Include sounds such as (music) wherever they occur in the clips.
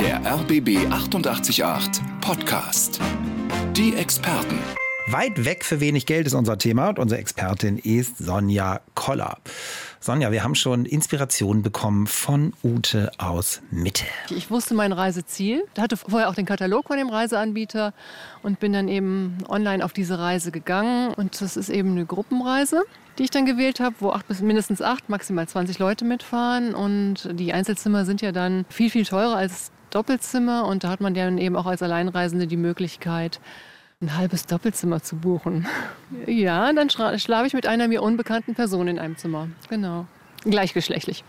Der RBB 888 Podcast. Die Experten. Weit weg für wenig Geld ist unser Thema und unsere Expertin ist Sonja Koller. Sonja, wir haben schon Inspiration bekommen von Ute aus Mitte. Ich wusste mein Reiseziel, hatte vorher auch den Katalog von dem Reiseanbieter und bin dann eben online auf diese Reise gegangen. Und das ist eben eine Gruppenreise, die ich dann gewählt habe, wo acht bis mindestens acht, maximal 20 Leute mitfahren. Und die Einzelzimmer sind ja dann viel, viel teurer als Doppelzimmer. Und da hat man dann eben auch als Alleinreisende die Möglichkeit, ein halbes Doppelzimmer zu buchen. Ja, dann schlafe ich mit einer mir unbekannten Person in einem Zimmer. Genau. Gleichgeschlechtlich.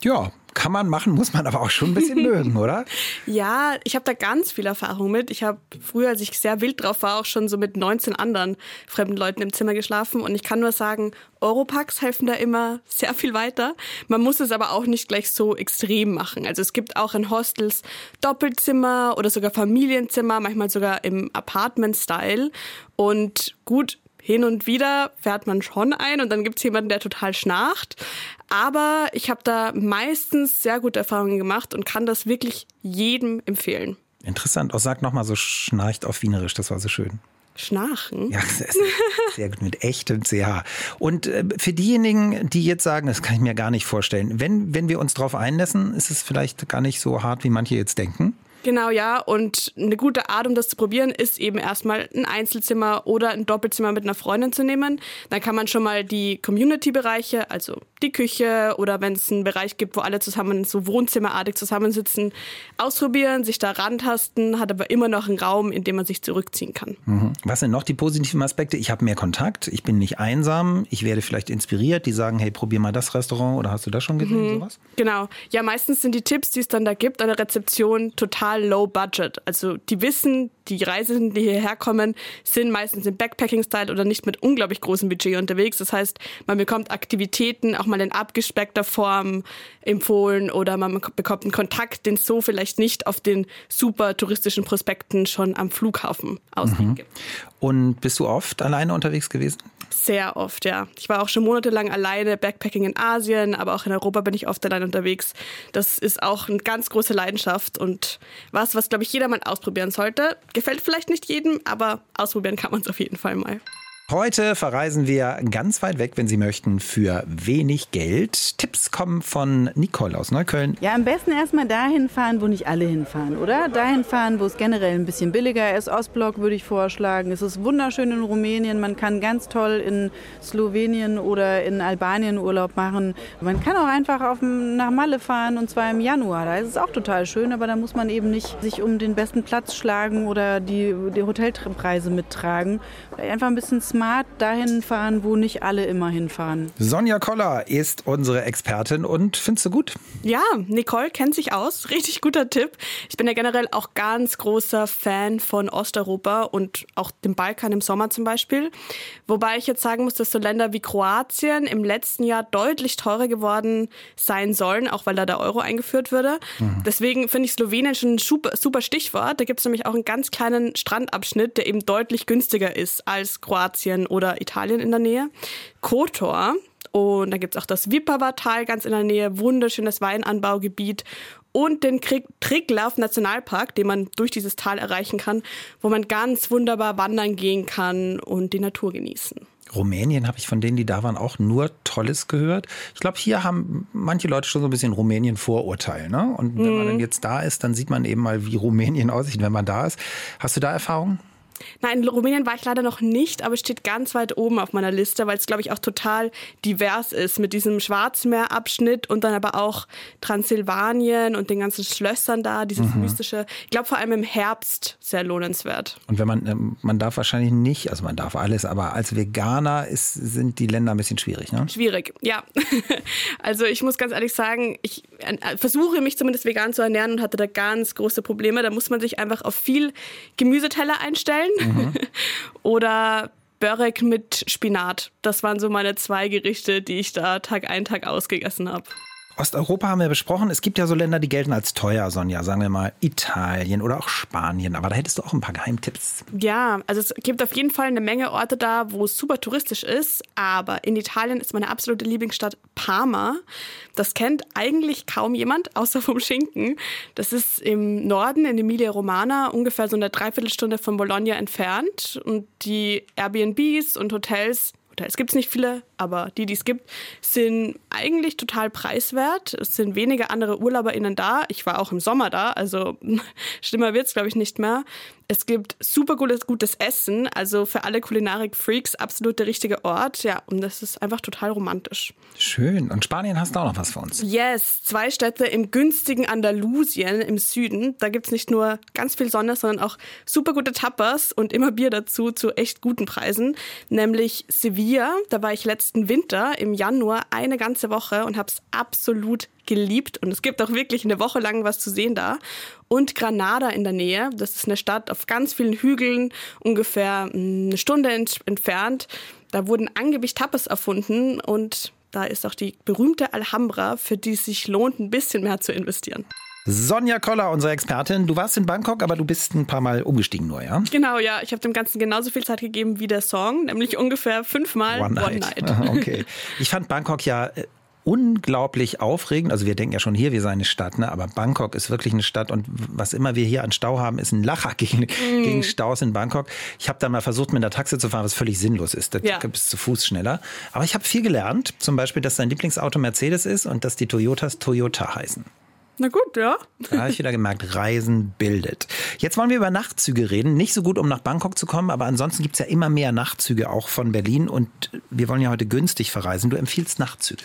Ja, kann man machen, muss man aber auch schon ein bisschen (laughs) mögen, oder? Ja, ich habe da ganz viel Erfahrung mit. Ich habe früher, als ich sehr wild drauf war, auch schon so mit 19 anderen fremden Leuten im Zimmer geschlafen. Und ich kann nur sagen, Europacks helfen da immer sehr viel weiter. Man muss es aber auch nicht gleich so extrem machen. Also es gibt auch in Hostels Doppelzimmer oder sogar Familienzimmer, manchmal sogar im Apartment-Style. Und gut, hin und wieder fährt man schon ein und dann gibt es jemanden, der total schnarcht. Aber ich habe da meistens sehr gute Erfahrungen gemacht und kann das wirklich jedem empfehlen. Interessant. Oh, sag nochmal so schnarcht auf Wienerisch, das war so schön. Schnarchen. Ja, sehr gut, mit echtem CH. Und äh, für diejenigen, die jetzt sagen, das kann ich mir gar nicht vorstellen, wenn, wenn wir uns darauf einlassen, ist es vielleicht gar nicht so hart, wie manche jetzt denken. Genau, ja. Und eine gute Art, um das zu probieren, ist eben erstmal ein Einzelzimmer oder ein Doppelzimmer mit einer Freundin zu nehmen. Dann kann man schon mal die Community-Bereiche, also die Küche oder wenn es einen Bereich gibt, wo alle zusammen so wohnzimmerartig zusammensitzen, ausprobieren, sich da rantasten, hat aber immer noch einen Raum, in dem man sich zurückziehen kann. Mhm. Was sind noch die positiven Aspekte? Ich habe mehr Kontakt, ich bin nicht einsam, ich werde vielleicht inspiriert, die sagen, hey, probier mal das Restaurant oder hast du das schon gesehen, mhm. sowas? Genau. Ja, meistens sind die Tipps, die es dann da gibt an der Rezeption, total low budget. Also die wissen, die Reisenden, die hierher kommen, sind meistens im Backpacking-Style oder nicht mit unglaublich großem Budget unterwegs. Das heißt, man bekommt Aktivitäten auch mal in abgespeckter Form empfohlen oder man bekommt einen Kontakt, den es so vielleicht nicht auf den super touristischen Prospekten schon am Flughafen ausliegen mhm. Und bist du oft alleine unterwegs gewesen? Sehr oft, ja. Ich war auch schon monatelang alleine, Backpacking in Asien, aber auch in Europa bin ich oft allein unterwegs. Das ist auch eine ganz große Leidenschaft und was, was glaube ich jeder mal ausprobieren sollte. Gefällt vielleicht nicht jedem, aber ausprobieren kann man es auf jeden Fall mal. Heute verreisen wir ganz weit weg, wenn Sie möchten, für wenig Geld. Tipps kommen von Nicole aus Neukölln. Ja, am besten erstmal dahin fahren, wo nicht alle hinfahren, oder? Dahin fahren, wo es generell ein bisschen billiger ist. Ostblock würde ich vorschlagen. Es ist wunderschön in Rumänien. Man kann ganz toll in Slowenien oder in Albanien Urlaub machen. Man kann auch einfach auf, nach Malle fahren und zwar im Januar. Da ist es auch total schön, aber da muss man eben nicht sich um den besten Platz schlagen oder die, die Hotelpreise mittragen. Einfach ein bisschen dahin fahren, wo nicht alle immer hinfahren. Sonja Koller ist unsere Expertin und findest du gut? Ja, Nicole kennt sich aus. (laughs) Richtig guter Tipp. Ich bin ja generell auch ganz großer Fan von Osteuropa und auch dem Balkan im Sommer zum Beispiel. Wobei ich jetzt sagen muss, dass so Länder wie Kroatien im letzten Jahr deutlich teurer geworden sein sollen, auch weil da der Euro eingeführt wurde. Mhm. Deswegen finde ich Slowenien schon ein super, super Stichwort. Da gibt es nämlich auch einen ganz kleinen Strandabschnitt, der eben deutlich günstiger ist als Kroatien oder Italien in der Nähe. Kotor. Und da gibt es auch das Vipava-Tal ganz in der Nähe, wunderschönes Weinanbaugebiet und den Triglav Nationalpark, den man durch dieses Tal erreichen kann, wo man ganz wunderbar wandern gehen kann und die Natur genießen. Rumänien habe ich von denen, die da waren, auch nur Tolles gehört. Ich glaube, hier haben manche Leute schon so ein bisschen Rumänien-Vorurteil. Ne? Und wenn mhm. man dann jetzt da ist, dann sieht man eben mal, wie Rumänien (laughs) aussieht, wenn man da ist. Hast du da Erfahrungen? Nein, in Rumänien war ich leider noch nicht, aber es steht ganz weit oben auf meiner Liste, weil es, glaube ich, auch total divers ist mit diesem Schwarzmeerabschnitt und dann aber auch Transsilvanien und den ganzen Schlössern da, dieses mhm. mystische. Ich glaube, vor allem im Herbst sehr lohnenswert. Und wenn man, ähm, man darf wahrscheinlich nicht, also man darf alles, aber als Veganer ist, sind die Länder ein bisschen schwierig, ne? Schwierig, ja. (laughs) also ich muss ganz ehrlich sagen, ich äh, versuche mich zumindest vegan zu ernähren und hatte da ganz große Probleme. Da muss man sich einfach auf viel Gemüseteller einstellen Mhm. (laughs) Oder Börek mit Spinat. Das waren so meine zwei Gerichte, die ich da Tag ein, Tag ausgegessen habe. Osteuropa haben wir besprochen. Es gibt ja so Länder, die gelten als teuer, Sonja. Sagen wir mal Italien oder auch Spanien. Aber da hättest du auch ein paar Geheimtipps. Ja, also es gibt auf jeden Fall eine Menge Orte da, wo es super touristisch ist. Aber in Italien ist meine absolute Lieblingsstadt Parma. Das kennt eigentlich kaum jemand, außer vom Schinken. Das ist im Norden in Emilia Romana, ungefähr so eine Dreiviertelstunde von Bologna entfernt. Und die Airbnbs und Hotels Hotels gibt es nicht viele, aber die, die es gibt, sind eigentlich total preiswert. Es sind weniger andere UrlauberInnen da. Ich war auch im Sommer da, also (laughs) schlimmer wird es, glaube ich, nicht mehr. Es gibt super gutes, gutes Essen, also für alle Kulinarik-Freaks absolut der richtige Ort. Ja, und das ist einfach total romantisch. Schön. Und Spanien hast du auch noch was für uns. Yes, zwei Städte im günstigen Andalusien im Süden. Da gibt es nicht nur ganz viel Sonne, sondern auch super gute Tapas und immer Bier dazu zu echt guten Preisen. Nämlich Sevilla, da war ich letzten Winter im Januar eine ganze Woche und habe es absolut geliebt und es gibt auch wirklich eine Woche lang was zu sehen da. Und Granada in der Nähe, das ist eine Stadt auf ganz vielen Hügeln, ungefähr eine Stunde ent entfernt. Da wurden angeblich Tapas erfunden und da ist auch die berühmte Alhambra, für die es sich lohnt, ein bisschen mehr zu investieren. Sonja Koller, unsere Expertin. Du warst in Bangkok, aber du bist ein paar Mal umgestiegen nur, ja? Genau, ja. Ich habe dem Ganzen genauso viel Zeit gegeben wie der Song, nämlich ungefähr fünfmal One Night. One Night. (laughs) Okay. Ich fand Bangkok ja äh, unglaublich aufregend. Also wir denken ja schon hier, wir seien eine Stadt, ne? aber Bangkok ist wirklich eine Stadt und was immer wir hier an Stau haben, ist ein Lacher (laughs) gegen, mm. gegen Staus in Bangkok. Ich habe da mal versucht, mit der Taxi zu fahren, was völlig sinnlos ist. Da ja. bist zu Fuß schneller. Aber ich habe viel gelernt, zum Beispiel, dass dein Lieblingsauto Mercedes ist und dass die Toyotas Toyota heißen. Na gut, ja. Da habe ich wieder gemerkt, Reisen bildet. Jetzt wollen wir über Nachtzüge reden. Nicht so gut, um nach Bangkok zu kommen, aber ansonsten gibt es ja immer mehr Nachtzüge auch von Berlin und wir wollen ja heute günstig verreisen. Du empfiehlst Nachtzüge.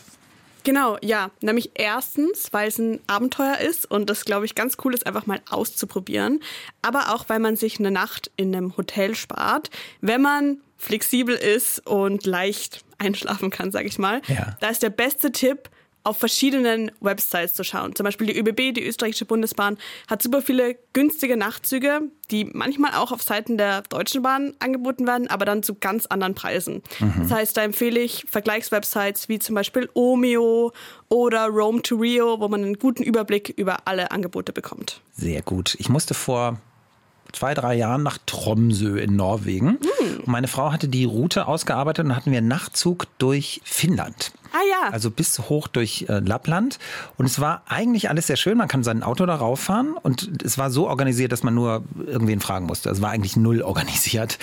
Genau, ja. Nämlich erstens, weil es ein Abenteuer ist und das, glaube ich, ganz cool ist, einfach mal auszuprobieren. Aber auch, weil man sich eine Nacht in einem Hotel spart, wenn man flexibel ist und leicht einschlafen kann, sage ich mal. Ja. Da ist der beste Tipp, auf verschiedenen Websites zu schauen. Zum Beispiel die ÖBB, die österreichische Bundesbahn, hat super viele günstige Nachtzüge, die manchmal auch auf Seiten der Deutschen Bahn angeboten werden, aber dann zu ganz anderen Preisen. Mhm. Das heißt, da empfehle ich Vergleichswebsites wie zum Beispiel Omeo oder Rome to Rio, wo man einen guten Überblick über alle Angebote bekommt. Sehr gut. Ich musste vor zwei, drei Jahren nach Tromsø in Norwegen. Mhm. Und meine Frau hatte die Route ausgearbeitet und hatten wir einen Nachtzug durch Finnland. Ah ja. Also bis hoch durch äh, Lappland. Und es war eigentlich alles sehr schön. Man kann sein Auto darauf fahren. Und es war so organisiert, dass man nur irgendwen fragen musste. Es war eigentlich null organisiert.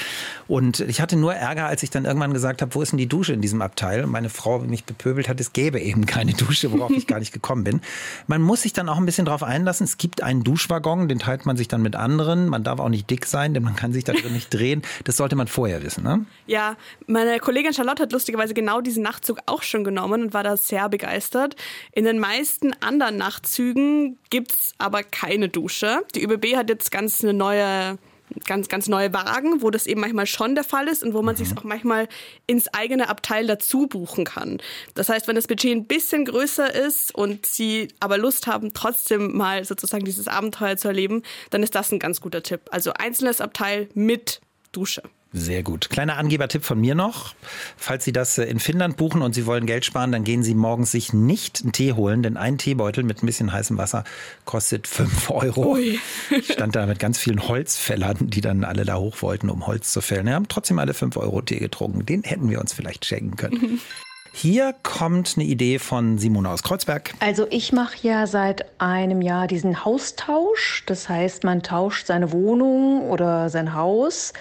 Und ich hatte nur Ärger, als ich dann irgendwann gesagt habe, wo ist denn die Dusche in diesem Abteil? Und meine Frau mich bepöbelt hat, es gäbe eben keine Dusche, worauf ich (laughs) gar nicht gekommen bin. Man muss sich dann auch ein bisschen darauf einlassen. Es gibt einen Duschwaggon, den teilt man sich dann mit anderen. Man darf auch nicht dick sein, denn man kann sich da drin nicht drehen. Das sollte man vorher wissen. Ne? Ja, meine Kollegin Charlotte hat lustigerweise genau diesen Nachtzug auch schon genommen genommen und war da sehr begeistert. In den meisten anderen Nachtzügen gibt es aber keine Dusche. Die ÖBB hat jetzt ganz eine neue ganz, ganz neue Wagen, wo das eben manchmal schon der Fall ist und wo man mhm. sich auch manchmal ins eigene Abteil dazu buchen kann. Das heißt, wenn das Budget ein bisschen größer ist und Sie aber Lust haben, trotzdem mal sozusagen dieses Abenteuer zu erleben, dann ist das ein ganz guter Tipp. Also einzelnes Abteil mit Dusche. Sehr gut. Kleiner Angebertipp von mir noch. Falls Sie das äh, in Finnland buchen und Sie wollen Geld sparen, dann gehen Sie morgens sich nicht einen Tee holen, denn ein Teebeutel mit ein bisschen heißem Wasser kostet 5 (laughs) Euro. Ui. Ich stand da mit ganz vielen Holzfällern, die dann alle da hoch wollten, um Holz zu fällen. Wir haben trotzdem alle 5 Euro Tee getrunken. Den hätten wir uns vielleicht schenken können. (laughs) Hier kommt eine Idee von Simone aus Kreuzberg. Also ich mache ja seit einem Jahr diesen Haustausch. Das heißt, man tauscht seine Wohnung oder sein Haus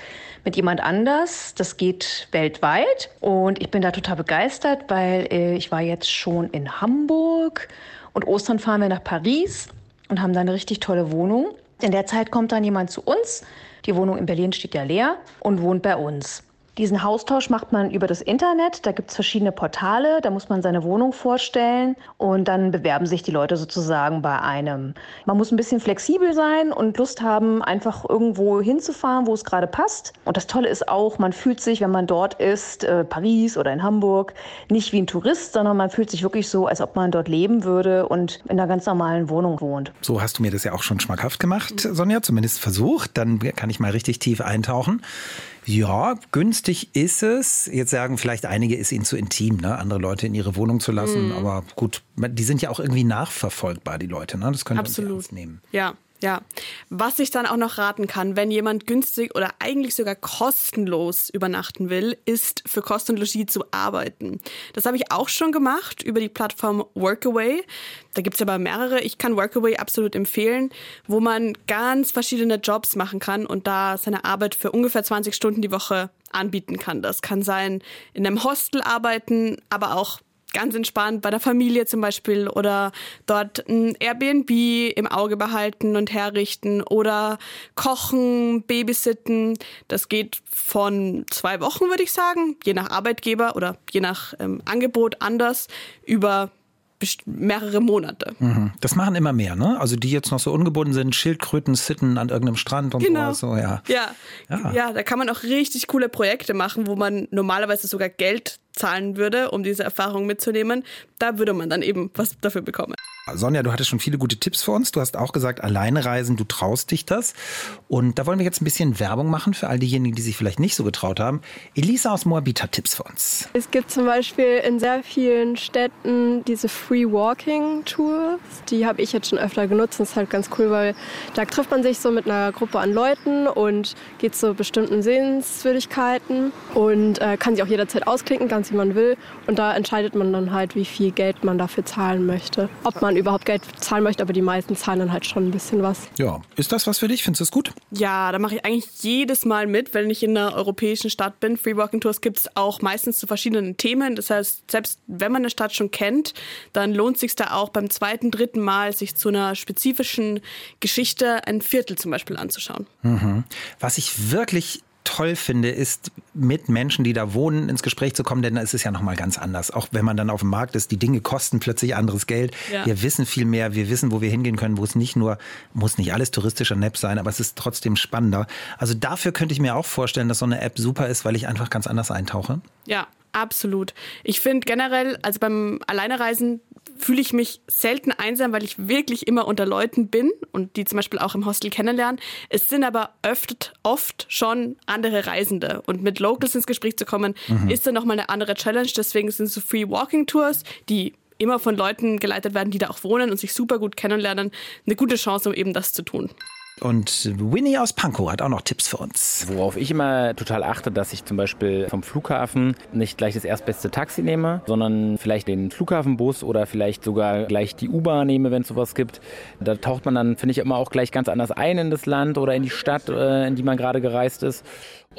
mit jemand anders. Das geht weltweit und ich bin da total begeistert, weil äh, ich war jetzt schon in Hamburg und Ostern fahren wir nach Paris und haben da eine richtig tolle Wohnung. In der Zeit kommt dann jemand zu uns. Die Wohnung in Berlin steht ja leer und wohnt bei uns. Diesen Haustausch macht man über das Internet. Da gibt es verschiedene Portale. Da muss man seine Wohnung vorstellen und dann bewerben sich die Leute sozusagen bei einem. Man muss ein bisschen flexibel sein und Lust haben, einfach irgendwo hinzufahren, wo es gerade passt. Und das Tolle ist auch, man fühlt sich, wenn man dort ist, äh, Paris oder in Hamburg, nicht wie ein Tourist, sondern man fühlt sich wirklich so, als ob man dort leben würde und in einer ganz normalen Wohnung wohnt. So hast du mir das ja auch schon schmackhaft gemacht, Sonja, zumindest versucht. Dann kann ich mal richtig tief eintauchen. Ja, günstig ist es. Jetzt sagen vielleicht einige, ist ihnen zu intim, ne? andere Leute in ihre Wohnung zu lassen. Mhm. Aber gut, die sind ja auch irgendwie nachverfolgbar, die Leute. Ne? Das können wir uns nehmen. Ja, ja, was ich dann auch noch raten kann, wenn jemand günstig oder eigentlich sogar kostenlos übernachten will, ist für Kost und Logis zu arbeiten. Das habe ich auch schon gemacht über die Plattform Workaway. Da gibt es aber mehrere. Ich kann Workaway absolut empfehlen, wo man ganz verschiedene Jobs machen kann und da seine Arbeit für ungefähr 20 Stunden die Woche anbieten kann. Das kann sein in einem Hostel arbeiten, aber auch ganz entspannt bei der Familie zum Beispiel oder dort ein Airbnb im Auge behalten und herrichten oder kochen, babysitten. Das geht von zwei Wochen, würde ich sagen, je nach Arbeitgeber oder je nach ähm, Angebot anders, über mehrere Monate. Mhm. Das machen immer mehr, ne? Also die jetzt noch so ungebunden sind, Schildkröten sitten an irgendeinem Strand und genau. so. Ja. Ja. ja. ja, da kann man auch richtig coole Projekte machen, wo man normalerweise sogar Geld zahlen würde, um diese Erfahrung mitzunehmen. Da würde man dann eben was dafür bekommen. Sonja, du hattest schon viele gute Tipps für uns. Du hast auch gesagt, alleine reisen, du traust dich das. Und da wollen wir jetzt ein bisschen Werbung machen für all diejenigen, die sich vielleicht nicht so getraut haben. Elisa aus Moabit hat Tipps für uns. Es gibt zum Beispiel in sehr vielen Städten diese Free Walking Tours. Die habe ich jetzt schon öfter genutzt. Das ist halt ganz cool, weil da trifft man sich so mit einer Gruppe an Leuten und geht zu bestimmten Sehenswürdigkeiten und äh, kann sich auch jederzeit ausklicken, ganz wie man will. Und da entscheidet man dann halt, wie viel Geld man dafür zahlen möchte. Ob man überhaupt Geld zahlen möchte, aber die meisten zahlen dann halt schon ein bisschen was. Ja, ist das was für dich? Findest du es gut? Ja, da mache ich eigentlich jedes Mal mit, wenn ich in einer europäischen Stadt bin. Free Walking Tours gibt es auch meistens zu verschiedenen Themen. Das heißt, selbst wenn man eine Stadt schon kennt, dann lohnt es sich da auch beim zweiten, dritten Mal, sich zu einer spezifischen Geschichte ein Viertel zum Beispiel anzuschauen. Mhm. Was ich wirklich toll finde, ist mit Menschen, die da wohnen, ins Gespräch zu kommen, denn da ist es ja nochmal ganz anders. Auch wenn man dann auf dem Markt ist, die Dinge kosten plötzlich anderes Geld. Ja. Wir wissen viel mehr, wir wissen, wo wir hingehen können, wo es nicht nur, muss nicht alles touristischer Nap sein, aber es ist trotzdem spannender. Also dafür könnte ich mir auch vorstellen, dass so eine App super ist, weil ich einfach ganz anders eintauche. Ja, absolut. Ich finde generell, also beim Alleinereisen fühle ich mich selten einsam, weil ich wirklich immer unter Leuten bin und die zum Beispiel auch im Hostel kennenlernen. Es sind aber oft, oft schon andere Reisende. Und mit Locals ins Gespräch zu kommen, mhm. ist dann nochmal eine andere Challenge. Deswegen sind so Free Walking Tours, die immer von Leuten geleitet werden, die da auch wohnen und sich super gut kennenlernen, eine gute Chance, um eben das zu tun. Und Winnie aus Pankow hat auch noch Tipps für uns. Worauf ich immer total achte, dass ich zum Beispiel vom Flughafen nicht gleich das erstbeste Taxi nehme, sondern vielleicht den Flughafenbus oder vielleicht sogar gleich die U-Bahn nehme, wenn es sowas gibt. Da taucht man dann, finde ich, immer auch gleich ganz anders ein in das Land oder in die Stadt, äh, in die man gerade gereist ist.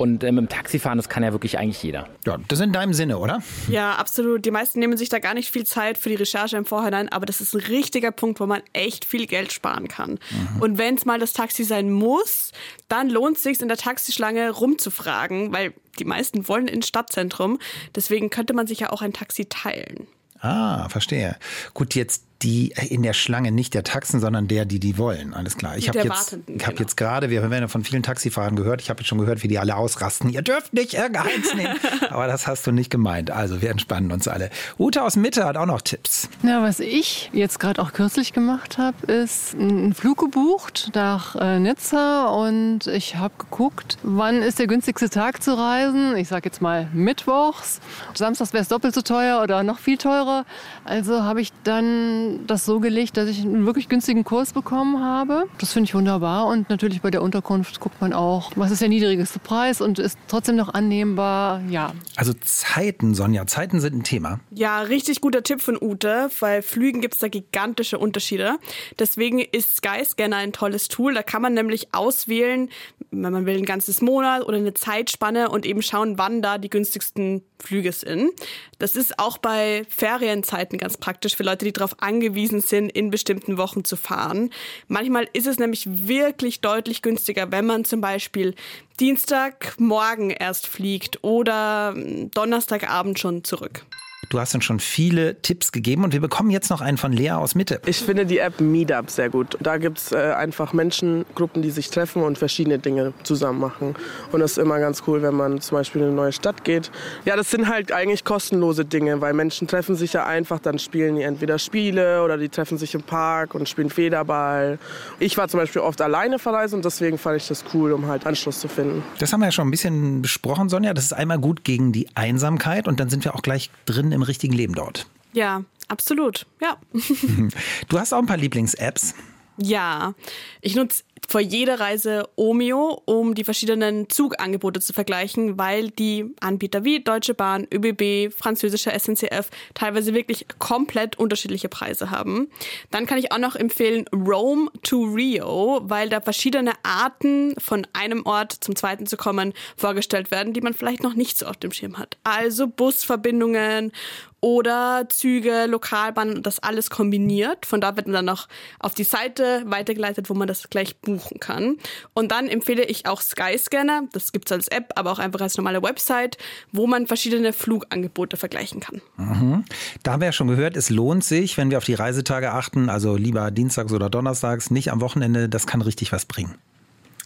Und äh, mit dem Taxifahren, das kann ja wirklich eigentlich jeder. Ja, das ist in deinem Sinne, oder? Ja, absolut. Die meisten nehmen sich da gar nicht viel Zeit für die Recherche im Vorhinein, aber das ist ein richtiger Punkt, wo man echt viel Geld sparen kann. Mhm. Und wenn es mal das Taxi sein muss, dann lohnt es sich in der Taxischlange rumzufragen, weil die meisten wollen ins Stadtzentrum. Deswegen könnte man sich ja auch ein Taxi teilen. Ah, verstehe. Gut, jetzt die in der Schlange nicht der Taxen, sondern der, die die wollen. Alles klar. Ich habe jetzt, ich hab genau. jetzt gerade, wir haben ja von vielen Taxifahrern gehört, ich habe jetzt schon gehört, wie die alle ausrasten. Ihr dürft nicht irgendeins (laughs) nehmen. Aber das hast du nicht gemeint. Also wir entspannen uns alle. Ute aus Mitte hat auch noch Tipps. Ja, was ich jetzt gerade auch kürzlich gemacht habe, ist einen Flug gebucht nach äh, Nizza und ich habe geguckt, wann ist der günstigste Tag zu reisen. Ich sage jetzt mal mittwochs. Samstags wäre es doppelt so teuer oder noch viel teurer. Also habe ich dann das so gelegt, dass ich einen wirklich günstigen Kurs bekommen habe. Das finde ich wunderbar. Und natürlich bei der Unterkunft guckt man auch, was ist der niedrigste Preis und ist trotzdem noch annehmbar. Ja. Also Zeiten, Sonja, Zeiten sind ein Thema. Ja, richtig guter Tipp von Ute. Bei Flügen gibt es da gigantische Unterschiede. Deswegen ist Skyscanner ein tolles Tool. Da kann man nämlich auswählen, wenn man will, ein ganzes Monat oder eine Zeitspanne und eben schauen, wann da die günstigsten Flüge sind. Das ist auch bei Ferienzeiten ganz praktisch für Leute, die darauf angewiesen sind, in bestimmten Wochen zu fahren. Manchmal ist es nämlich wirklich deutlich günstiger, wenn man zum Beispiel Dienstagmorgen erst fliegt oder Donnerstagabend schon zurück. Du hast uns schon viele Tipps gegeben und wir bekommen jetzt noch einen von Lea aus Mitte. Ich finde die App Meetup sehr gut. Da gibt es äh, einfach Menschengruppen, die sich treffen und verschiedene Dinge zusammen machen. Und das ist immer ganz cool, wenn man zum Beispiel in eine neue Stadt geht. Ja, das sind halt eigentlich kostenlose Dinge, weil Menschen treffen sich ja einfach, dann spielen die entweder Spiele oder die treffen sich im Park und spielen Federball. Ich war zum Beispiel oft alleine verreisen und deswegen fand ich das cool, um halt Anschluss zu finden. Das haben wir ja schon ein bisschen besprochen, Sonja. Das ist einmal gut gegen die Einsamkeit und dann sind wir auch gleich drin im richtigen Leben dort. Ja, absolut. Ja. (laughs) (laughs) Du hast auch ein paar Lieblings-Apps. Ja, ich nutze vor jeder Reise Omeo, um die verschiedenen Zugangebote zu vergleichen, weil die Anbieter wie Deutsche Bahn, ÖBB, französischer SNCF teilweise wirklich komplett unterschiedliche Preise haben. Dann kann ich auch noch empfehlen Rome to Rio, weil da verschiedene Arten von einem Ort zum zweiten zu kommen vorgestellt werden, die man vielleicht noch nicht so auf dem Schirm hat. Also Busverbindungen oder Züge, Lokalbahnen, das alles kombiniert. Von da wird dann noch auf die Seite weitergeleitet, wo man das gleich buchen kann. Und dann empfehle ich auch Skyscanner, das gibt's als App, aber auch einfach als normale Website, wo man verschiedene Flugangebote vergleichen kann. Mhm. Da haben wir ja schon gehört, es lohnt sich, wenn wir auf die Reisetage achten, also lieber dienstags oder donnerstags, nicht am Wochenende, das kann richtig was bringen.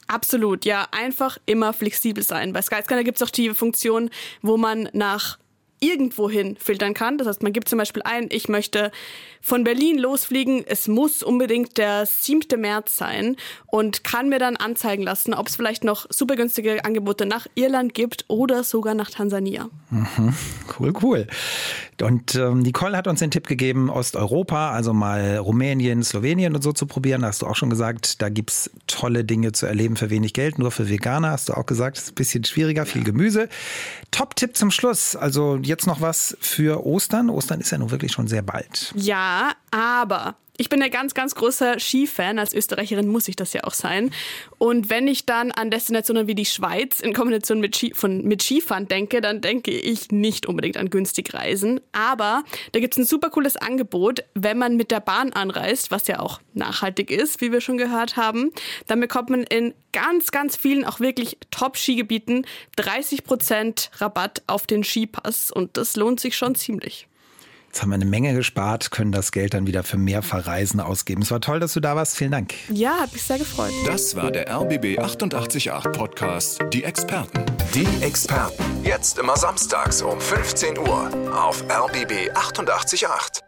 Absolut, ja, einfach immer flexibel sein. Bei Skyscanner gibt es auch die Funktion, wo man nach irgendwohin filtern kann. Das heißt, man gibt zum Beispiel ein, ich möchte von Berlin losfliegen, es muss unbedingt der 7. März sein und kann mir dann anzeigen lassen, ob es vielleicht noch super günstige Angebote nach Irland gibt oder sogar nach Tansania. Mhm. Cool, cool. Und ähm, Nicole hat uns den Tipp gegeben, Osteuropa, also mal Rumänien, Slowenien und so zu probieren. Da hast du auch schon gesagt, da gibt es tolle Dinge zu erleben für wenig Geld, nur für Veganer, hast du auch gesagt, ist ein bisschen schwieriger, viel Gemüse. Top-Tipp zum Schluss. Also jetzt noch was für Ostern. Ostern ist ja nun wirklich schon sehr bald. Ja, aber ich bin ja ganz, ganz großer Skifan. Als Österreicherin muss ich das ja auch sein. Und wenn ich dann an Destinationen wie die Schweiz in Kombination mit, Ski, von, mit Skifahren denke, dann denke ich nicht unbedingt an günstig Reisen. Aber da gibt es ein super cooles Angebot, wenn man mit der Bahn anreist, was ja auch nachhaltig ist, wie wir schon gehört haben. Dann bekommt man in ganz, ganz vielen, auch wirklich Top-Skigebieten 30% Rabatt auf den Skipass. Und das lohnt sich schon ziemlich. Jetzt haben wir eine Menge gespart, können das Geld dann wieder für mehr Verreisen ausgeben. Es war toll, dass du da warst. Vielen Dank. Ja, hat mich sehr gefreut. Das war der RBB 888 Podcast Die Experten. Die Experten. Jetzt immer samstags um 15 Uhr auf RBB 888.